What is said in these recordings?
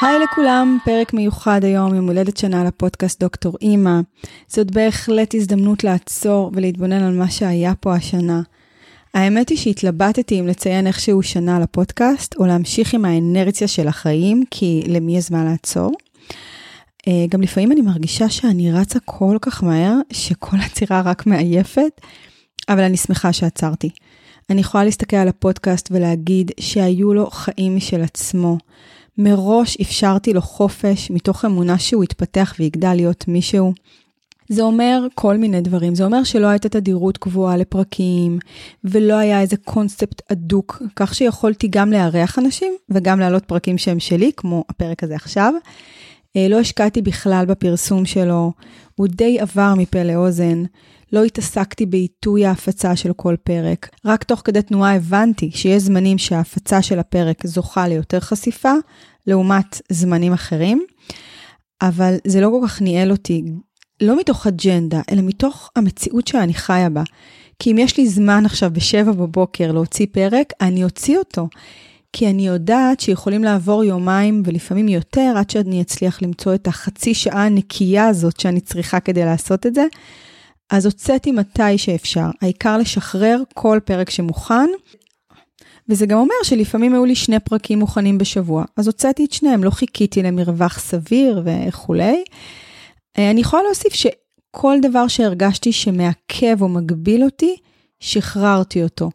היי לכולם, פרק מיוחד היום, יום הולדת שנה לפודקאסט דוקטור אימא. זאת בהחלט הזדמנות לעצור ולהתבונן על מה שהיה פה השנה. האמת היא שהתלבטתי אם לציין איכשהו שנה לפודקאסט, או להמשיך עם האנרציה של החיים, כי למי יש זמן לעצור. אה, גם לפעמים אני מרגישה שאני רצה כל כך מהר, שכל עצירה רק מעייפת, אבל אני שמחה שעצרתי. אני יכולה להסתכל על הפודקאסט ולהגיד שהיו לו חיים משל עצמו. מראש אפשרתי לו חופש מתוך אמונה שהוא יתפתח ויגדל להיות מישהו. זה אומר כל מיני דברים, זה אומר שלא הייתה תדירות קבועה לפרקים, ולא היה איזה קונספט אדוק, כך שיכולתי גם לארח אנשים וגם להעלות פרקים שהם שלי, כמו הפרק הזה עכשיו. אה, לא השקעתי בכלל בפרסום שלו, הוא די עבר מפה לאוזן. לא התעסקתי בעיתוי ההפצה של כל פרק. רק תוך כדי תנועה הבנתי שיש זמנים שההפצה של הפרק זוכה ליותר חשיפה, לעומת זמנים אחרים, אבל זה לא כל כך ניהל אותי, לא מתוך אג'נדה, אלא מתוך המציאות שאני חיה בה. כי אם יש לי זמן עכשיו בשבע בבוקר להוציא פרק, אני אוציא אותו. כי אני יודעת שיכולים לעבור יומיים ולפעמים יותר עד שאני אצליח למצוא את החצי שעה הנקייה הזאת שאני צריכה כדי לעשות את זה. אז הוצאתי מתי שאפשר, העיקר לשחרר כל פרק שמוכן. וזה גם אומר שלפעמים היו לי שני פרקים מוכנים בשבוע, אז הוצאתי את שניהם, לא חיכיתי למרווח סביר וכולי. אה, אני יכולה להוסיף שכל דבר שהרגשתי שמעכב או מגביל אותי, שחררתי אותו.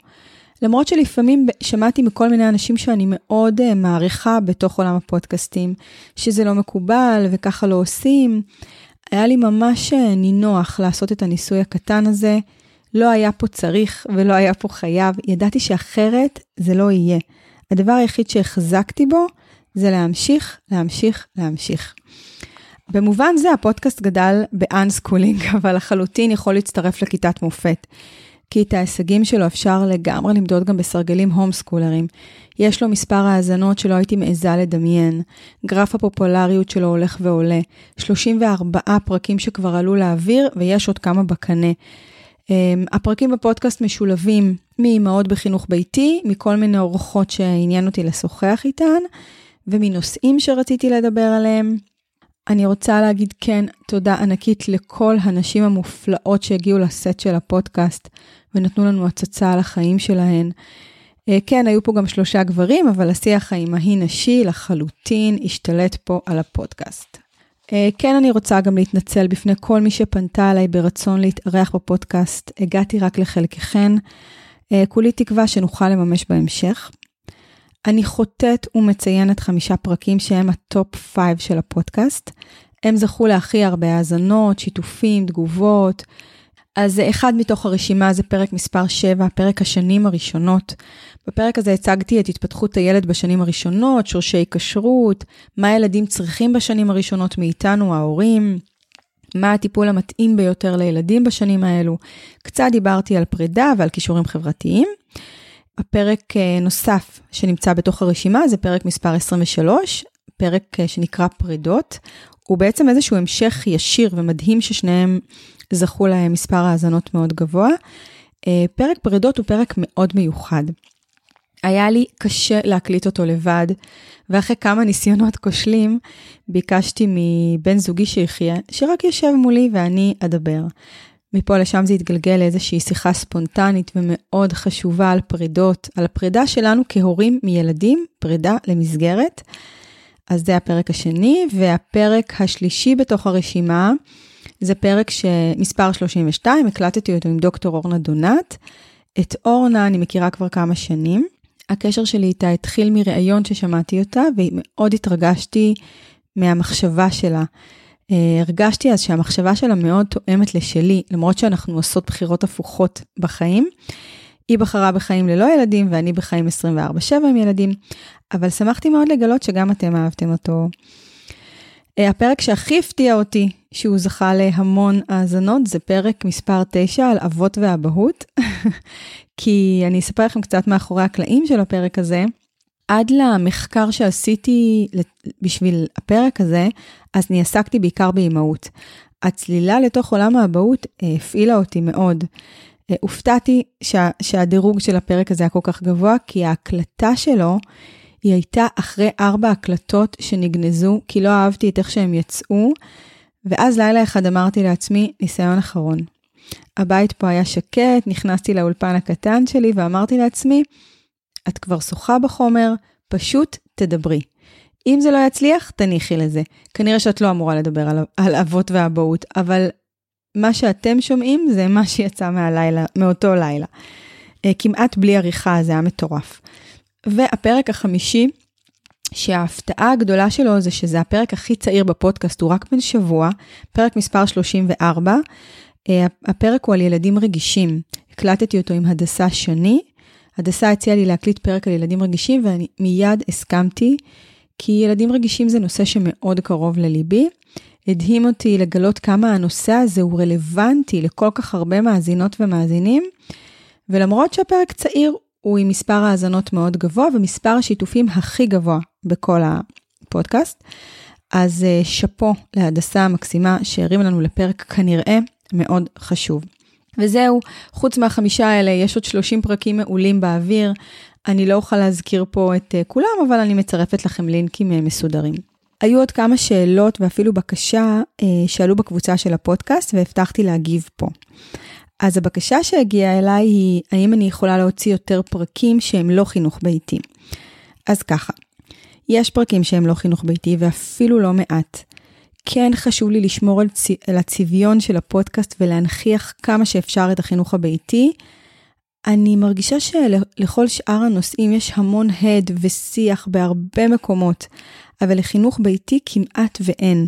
למרות שלפעמים שמעתי מכל מיני אנשים שאני מאוד uh, מעריכה בתוך עולם הפודקאסטים, שזה לא מקובל וככה לא עושים. היה לי ממש אה, נינוח לעשות את הניסוי הקטן הזה. לא היה פה צריך ולא היה פה חייב, ידעתי שאחרת זה לא יהיה. הדבר היחיד שהחזקתי בו זה להמשיך, להמשיך, להמשיך. במובן זה הפודקאסט גדל ב unschooling, אבל לחלוטין יכול להצטרף לכיתת מופת. כי את ההישגים שלו אפשר לגמרי למדוד גם בסרגלים הום סקולרים. יש לו מספר האזנות שלא הייתי מעיזה לדמיין. גרף הפופולריות שלו הולך ועולה. 34 פרקים שכבר עלו לאוויר, ויש עוד כמה בקנה. אמ, הפרקים בפודקאסט משולבים מאימהות בחינוך ביתי, מכל מיני אורחות שעניין אותי לשוחח איתן, ומנושאים שרציתי לדבר עליהם. אני רוצה להגיד כן, תודה ענקית לכל הנשים המופלאות שהגיעו לסט של הפודקאסט ונתנו לנו הצצה על החיים שלהן. אה, כן, היו פה גם שלושה גברים, אבל השיח האימהי נשי לחלוטין השתלט פה על הפודקאסט. אה, כן, אני רוצה גם להתנצל בפני כל מי שפנתה אליי ברצון להתארח בפודקאסט. הגעתי רק לחלקכן. אה, כולי תקווה שנוכל לממש בהמשך. אני חוטאת ומציינת חמישה פרקים שהם ה top five של הפודקאסט. הם זכו להכי הרבה האזנות, שיתופים, תגובות. אז אחד מתוך הרשימה זה פרק מספר 7, פרק השנים הראשונות. בפרק הזה הצגתי את התפתחות הילד בשנים הראשונות, שורשי היקשרות, מה ילדים צריכים בשנים הראשונות מאיתנו, ההורים, מה הטיפול המתאים ביותר לילדים בשנים האלו. קצת דיברתי על פרידה ועל כישורים חברתיים. הפרק אה, נוסף שנמצא בתוך הרשימה זה פרק מספר 23, פרק אה, שנקרא פרידות. הוא בעצם איזשהו המשך ישיר ומדהים ששניהם זכו להם מספר האזנות מאוד גבוה. אה, פרק פרידות הוא פרק מאוד מיוחד. היה לי קשה להקליט אותו לבד, ואחרי כמה ניסיונות כושלים, ביקשתי מבן זוגי שיחיה, שרק יושב מולי ואני אדבר. מפה לשם זה התגלגל לאיזושהי שיחה ספונטנית ומאוד חשובה על פרידות, על הפרידה שלנו כהורים מילדים, פרידה למסגרת. אז זה הפרק השני, והפרק השלישי בתוך הרשימה, זה פרק שמספר 32, הקלטתי אותו עם דוקטור אורנה דונת. את אורנה אני מכירה כבר כמה שנים. הקשר שלי איתה התחיל מראיון ששמעתי אותה, ומאוד התרגשתי מהמחשבה שלה. אה, הרגשתי אז שהמחשבה שלה מאוד תואמת לשלי, למרות שאנחנו עושות בחירות הפוכות בחיים. היא בחרה בחיים ללא ילדים ואני בחיים 24/7 עם ילדים, אבל שמחתי מאוד לגלות שגם אתם אהבתם אותו. אה, הפרק שהכי הפתיע אותי שהוא זכה להמון האזנות זה פרק מספר 9 על אבות ואבהות, כי אני אספר לכם קצת מאחורי הקלעים של הפרק הזה. עד למחקר שעשיתי בשביל הפרק הזה, אז אני עסקתי בעיקר באימהות. הצלילה לתוך עולם האבהות אה, הפעילה אותי מאוד. אה, הופתעתי שה, שהדירוג של הפרק הזה היה כל כך גבוה, כי ההקלטה שלו היא הייתה אחרי ארבע הקלטות שנגנזו, כי לא אהבתי את איך שהם יצאו, ואז לילה אחד אמרתי לעצמי, ניסיון אחרון. הבית פה היה שקט, נכנסתי לאולפן הקטן שלי ואמרתי לעצמי, את כבר שוחה בחומר, פשוט תדברי. אם זה לא יצליח, תניחי לזה. כנראה שאת לא אמורה לדבר על, על אבות ואבהות, אבל מה שאתם שומעים זה מה שיצא מהלילה, מאותו לילה. אה, כמעט בלי עריכה, זה היה מטורף. והפרק החמישי, שההפתעה הגדולה שלו זה שזה הפרק הכי צעיר בפודקאסט, הוא רק בן שבוע, פרק מספר 34. אה, הפרק הוא על ילדים רגישים. הקלטתי אותו עם הדסה שני. הדסה הציעה לי להקליט פרק על ילדים רגישים ואני מיד הסכמתי, כי ילדים רגישים זה נושא שמאוד קרוב לליבי. הדהים אותי לגלות כמה הנושא הזה הוא רלוונטי לכל כך הרבה מאזינות ומאזינים, ולמרות שהפרק צעיר, הוא עם מספר האזנות מאוד גבוה ומספר השיתופים הכי גבוה בכל הפודקאסט. אז אה, שאפו להדסה המקסימה שהרים לנו לפרק כנראה מאוד חשוב. וזהו, חוץ מהחמישה האלה, יש עוד 30 פרקים מעולים באוויר. אני לא אוכל להזכיר פה את אה, כולם, אבל אני מצרפת לכם לינקים אה, מסודרים. היו עוד כמה שאלות ואפילו בקשה שעלו בקבוצה של הפודקאסט והבטחתי להגיב פה. אז הבקשה שהגיעה אליי היא, האם אני יכולה להוציא יותר פרקים שהם לא חינוך ביתי? אז ככה, יש פרקים שהם לא חינוך ביתי ואפילו לא מעט. כן חשוב לי לשמור על, צ... על הצביון של הפודקאסט ולהנכיח כמה שאפשר את החינוך הביתי. אני מרגישה שלכל שאר הנושאים יש המון הד ושיח בהרבה מקומות, אבל לחינוך ביתי כמעט ואין.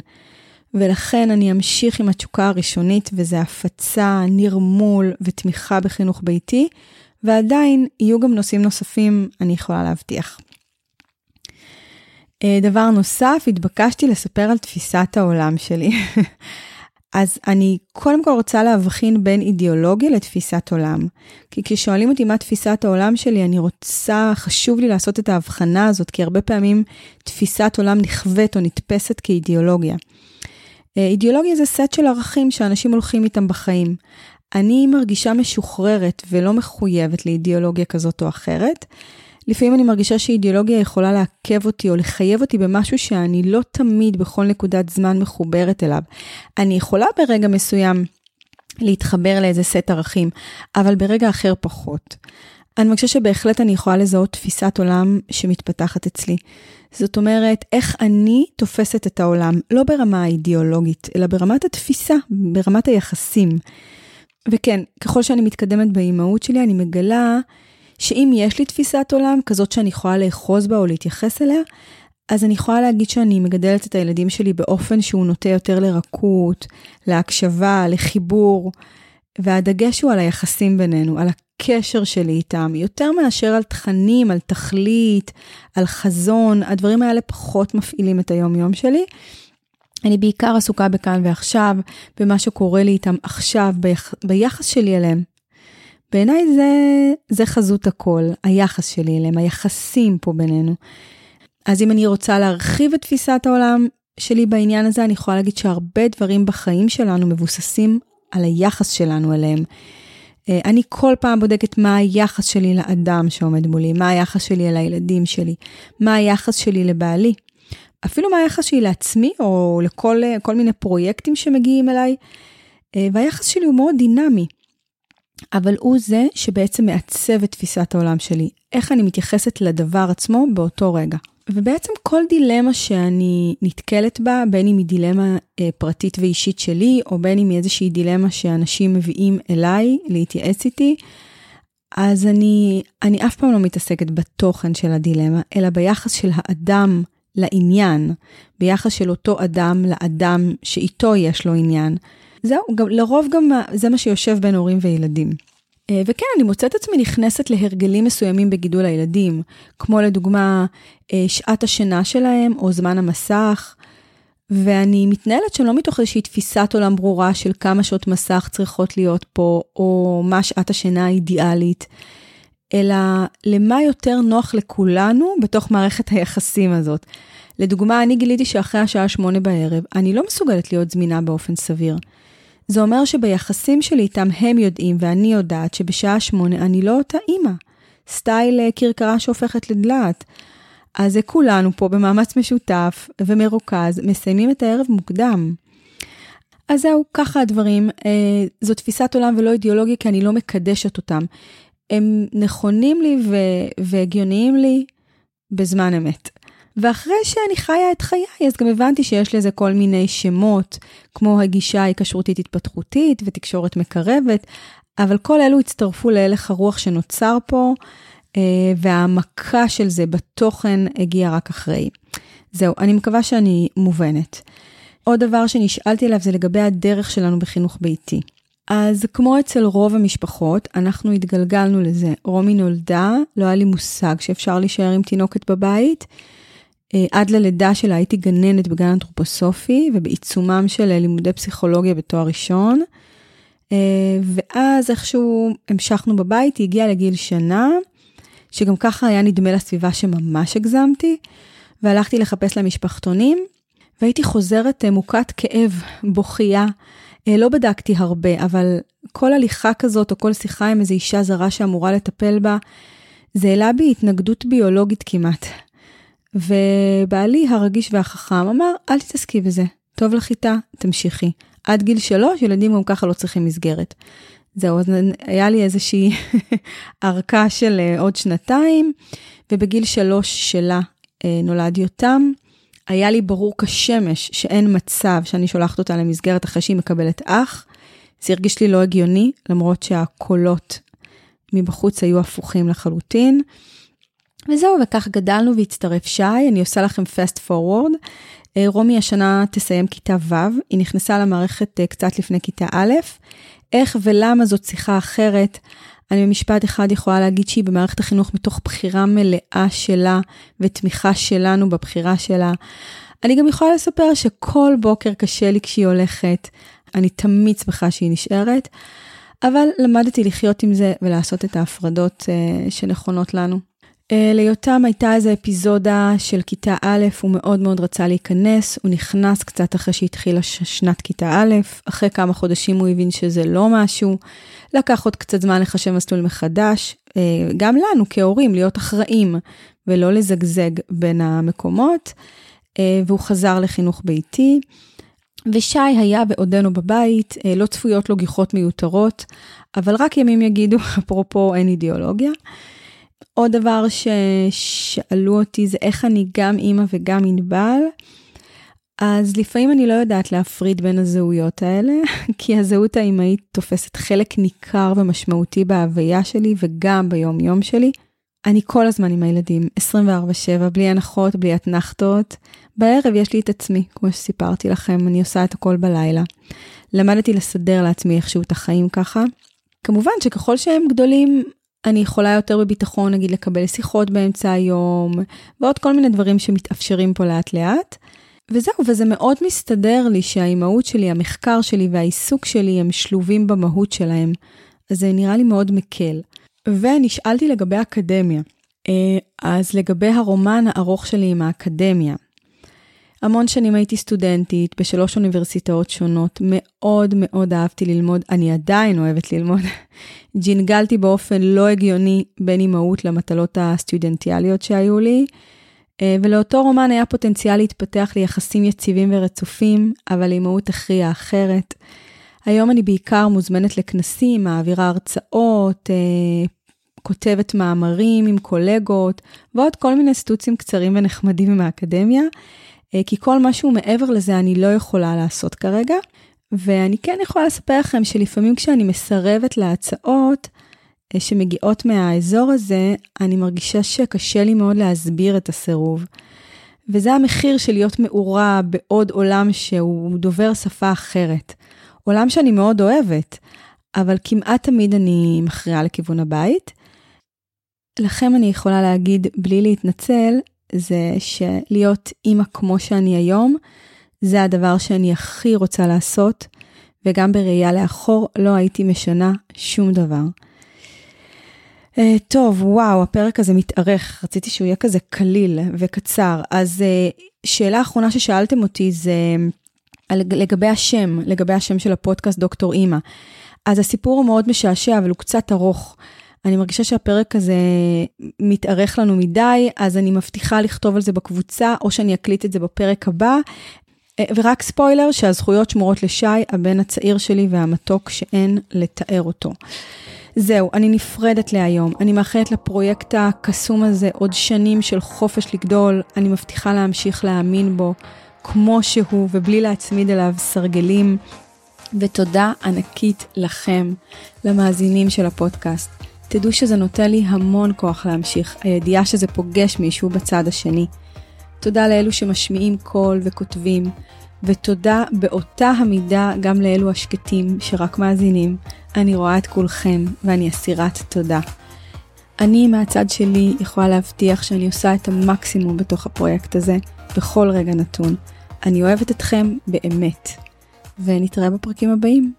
ולכן אני אמשיך עם התשוקה הראשונית, וזה הפצה, נרמול ותמיכה בחינוך ביתי, ועדיין יהיו גם נושאים נוספים, אני יכולה להבטיח. אה, דבר נוסף, התבקשתי לספר על תפיסת העולם שלי. אז אני קודם כל רוצה להבחין בין אידיאולוגיה לתפיסת עולם. כי כששואלים אותי מה תפיסת העולם שלי, אני רוצה, חשוב לי לעשות את ההבחנה הזאת, כי הרבה פעמים תפיסת עולם נכווית או נתפסת כאידיאולוגיה. אה, אידיאולוגיה זה סט של ערכים שאנשים הולכים איתם בחיים. אני מרגישה משוחררת ולא מחויבת לאידיאולוגיה כזאת או אחרת. לפעמים אני מרגישה שאידיאולוגיה יכולה לעכב אותי או לחייב אותי במשהו שאני לא תמיד בכל נקודת זמן מחוברת אליו. אני יכולה ברגע מסוים להתחבר לאיזה סט ערכים, אבל ברגע אחר פחות. אני מרגישה שבהחלט אני יכולה לזהות תפיסת עולם שמתפתחת אצלי. זאת אומרת, איך אני תופסת את העולם, לא ברמה האידיאולוגית, אלא ברמת התפיסה, ברמת היחסים. וכן, ככל שאני מתקדמת באימהות שלי, אני מגלה שאם יש לי תפיסת עולם, כזאת שאני יכולה לאחוז בה או להתייחס אליה, אז אני יכולה להגיד שאני מגדלת את הילדים שלי באופן שהוא נוטה יותר לרכות, להקשבה, לחיבור, והדגש הוא על היחסים בינינו, על הקשר שלי איתם, יותר מאשר על תכנים, על תכלית, על חזון, הדברים האלה פחות מפעילים את היום-יום שלי. אני בעיקר עסוקה בכאן ועכשיו, במה שקורה לי איתם עכשיו, ביח, ביחס שלי אליהם. בעיניי זה, זה חזות הכל, היחס שלי אליהם, היחסים פה בינינו. אז אם אני רוצה להרחיב את תפיסת העולם שלי בעניין הזה, אני יכולה להגיד שהרבה דברים בחיים שלנו מבוססים על היחס שלנו אליהם. אה, אני כל פעם בודקת מה היחס שלי לאדם שעומד מולי, מה היחס שלי אל הילדים שלי, מה היחס שלי לבעלי. אפילו מה היחס שלי לעצמי או לכל כל מיני פרויקטים שמגיעים אליי. אה, והיחס שלי הוא מאוד דינמי. אבל הוא זה שבעצם מעצב את תפיסת העולם שלי, איך אני מתייחסת לדבר עצמו באותו רגע. ובעצם כל דילמה שאני נתקלת בה, בין אם היא דילמה אה, פרטית ואישית שלי, או בין אם היא איזושהי דילמה שאנשים מביאים אליי להתייעץ איתי, אז אני, אני אף פעם לא מתעסקת בתוכן של הדילמה, אלא ביחס של האדם לעניין, ביחס של אותו אדם לאדם שאיתו יש לו עניין. זהו, גם, לרוב גם זה מה שיושב בין הורים וילדים. אה, וכן, אני מוצאת עצמי נכנסת להרגלים מסוימים בגידול הילדים, כמו לדוגמה אה, שעת השינה שלהם או זמן המסך, ואני מתנהלת שם לא מתוך איזושהי תפיסת עולם ברורה של כמה שעות מסך צריכות להיות פה, או מה שעת השינה האידיאלית, אלא למה יותר נוח לכולנו בתוך מערכת היחסים הזאת. לדוגמה, אני גיליתי שאחרי השעה שמונה בערב, אני לא מסוגלת להיות זמינה באופן סביר. זה אומר שביחסים שלי איתם הם יודעים ואני יודעת שבשעה שמונה אני לא אותה אימא. סטייל אה, כרכרה שהופכת לדלעת. אז כולנו פה במאמץ משותף ומרוכז מסיימים את הערב מוקדם. אז זהו, ככה הדברים. אה, זו תפיסת עולם ולא אידיאולוגיה, כי אני לא מקדשת אותם. הם נכונים לי ו- והגיוניים לי בזמן אמת. ואחרי שאני חיה את חיי, אז גם הבנתי שיש לזה כל מיני שמות, כמו הגישה ההיקשרותית התפתחותית ותקשורת מקרבת, אבל כל אלו הצטרפו להלך הרוח שנוצר פה, אה, והעמקה של זה בתוכן הגיעה רק אחרי. זהו, אני מקווה שאני מובנת. עוד דבר שנשאלתי עליו זה לגבי הדרך שלנו בחינוך ביתי. אז כמו אצל רוב המשפחות, אנחנו התגלגלנו לזה. רומי נולדה, לא היה לי מושג שאפשר להישאר עם תינוקת בבית. אה, עד ללידה שלה הייתי גננת בגן אנתרופוסופי ובעיצומם של אה, לימודי פסיכולוגיה בתואר ראשון. אה, ואז איכשהו המשכנו בבית, היא הגיעה לגיל שנה, שגם ככה היה נדמה לסביבה שממש הגזמתי, והלכתי לחפש לה משפחתונים, והייתי חוזרת מוכת כאב, בוכייה. לא בדקתי הרבה, אבל כל הליכה כזאת או כל שיחה עם איזו אישה זרה שאמורה לטפל בה, זה העלה בי התנגדות ביולוגית כמעט. ובעלי הרגיש והחכם אמר, אל תתעסקי בזה, טוב לכיתה, תמשיכי. עד גיל שלוש, ילדים גם ככה לא צריכים מסגרת. זהו, אז היה לי איזושהי ארכה של אה, עוד שנתיים, ובגיל שלוש שלה אה, נולד יותם. היה לי ברור כשמש שאין מצב שאני שולחת אותה למסגרת אחרי שהיא מקבלת אח. זה הרגיש לי לא הגיוני, למרות שהקולות מבחוץ היו הפוכים לחלוטין. וזהו, וכך גדלנו והצטרף שי, אני עושה לכם fast forward. אה, רומי השנה תסיים כיתה ו', היא נכנסה למערכת אה, קצת לפני כיתה א', איך ולמה זאת שיחה אחרת. אני במשפט אחד יכולה להגיד שהיא במערכת החינוך מתוך בחירה מלאה שלה ותמיכה שלנו בבחירה שלה. אני גם יכולה לספר שכל בוקר קשה לי כשהיא הולכת, אני תמיד שמחה שהיא נשארת, אבל למדתי לחיות עם זה ולעשות את ההפרדות uh, שנכונות לנו. Uh, ליותם הייתה איזו אפיזודה של כיתה א', הוא מאוד מאוד רצה להיכנס, הוא נכנס קצת אחרי שהתחילה שנת כיתה א', אחרי כמה חודשים הוא הבין שזה לא משהו, לקח עוד קצת זמן לחשב מסלול מחדש, uh, גם לנו כהורים להיות אחראים ולא לזגזג בין המקומות, uh, והוא חזר לחינוך ביתי. ושי היה ועודנו בבית, לא צפויות לו גיחות מיותרות, אבל רק ימים יגידו, אפרופו אין אידיאולוגיה. עוד דבר ששאלו אותי זה איך אני גם אימא וגם ענבל. אז לפעמים אני לא יודעת להפריד בין הזהויות האלה, כי הזהות האימהית תופסת חלק ניכר ומשמעותי בהוויה שלי וגם ביום יום שלי. אני כל הזמן עם הילדים, 24/7, בלי הנחות, בלי אתנחתות. בערב יש לי את עצמי, כמו שסיפרתי לכם, אני עושה את הכל בלילה. למדתי לסדר לעצמי איכשהו את החיים ככה. כמובן שככל שהם גדולים, אני יכולה יותר בביטחון, נגיד, לקבל שיחות באמצע היום, ועוד כל מיני דברים שמתאפשרים פה לאט לאט. וזהו, וזה מאוד מסתדר לי שהאימהות שלי, המחקר שלי והעיסוק שלי הם שלובים במהות שלהם. אז זה נראה לי מאוד מקל. ונשאלתי לגבי אקדמיה. אה, אז לגבי הרומן הארוך שלי עם האקדמיה, המון שנים הייתי סטודנטית בשלוש אוניברסיטאות שונות, מאוד מאוד אהבתי ללמוד, אני עדיין אוהבת ללמוד. ג'ינגלתי באופן לא הגיוני בין אימהות למטלות הסטודנטיאליות שהיו לי, אה, ולאותו רומן היה פוטנציאל להתפתח ליחסים יציבים ורצופים, אבל אימהות הכריעה אחרת. היום אני בעיקר מוזמנת לכנסים, מעבירה הרצאות, אה, כותבת מאמרים עם קולגות, ועוד כל מיני סטוצים קצרים ונחמדים מהאקדמיה. אה, כי כל משהו מעבר לזה אני לא יכולה לעשות כרגע. ואני כן יכולה לספר לכם שלפעמים כשאני מסרבת להצעות אה, שמגיעות מהאזור הזה, אני מרגישה שקשה לי מאוד להסביר את הסירוב. וזה המחיר של להיות מעורה בעוד עולם שהוא דובר שפה אחרת. עולם שאני מאוד אוהבת, אבל כמעט תמיד אני מכריעה לכיוון הבית. לכם אני יכולה להגיד, בלי להתנצל, זה שלהיות אימא כמו שאני היום, זה הדבר שאני הכי רוצה לעשות, וגם בראייה לאחור לא הייתי משנה שום דבר. אה, טוב, וואו, הפרק הזה מתארך, רציתי שהוא יהיה כזה קליל וקצר. אז אה, שאלה אחרונה ששאלתם אותי זה על, לגבי השם, לגבי השם של הפודקאסט דוקטור אימא. אז הסיפור הוא מאוד משעשע, אבל הוא קצת ארוך. אני מרגישה שהפרק הזה מתארך לנו מדי, אז אני מבטיחה לכתוב על זה בקבוצה, או שאני אקליט את זה בפרק הבא. אה, ורק ספוילר שהזכויות שמורות לשי, הבן הצעיר שלי והמתוק שאין לתאר אותו. זהו, אני נפרדת להיום. אני מאחלת לפרויקט הקסום הזה עוד שנים של חופש לגדול. אני מבטיחה להמשיך להאמין בו כמו שהוא ובלי להצמיד אליו סרגלים. ותודה ענקית לכם, למאזינים של הפודקאסט. תדעו שזה נותן לי המון כוח להמשיך, הידיעה שזה פוגש מישהו בצד השני. תודה לאלו שמשמיעים קול וכותבים, ותודה באותה המידה גם לאלו השקטים שרק מאזינים. אני רואה את כולכם ואני אסירת תודה. אני מהצד שלי יכולה להבטיח שאני עושה את המקסימום בתוך הפרויקט הזה, בכל רגע נתון. אני אוהבת אתכם באמת. ונתראה בפרקים הבאים.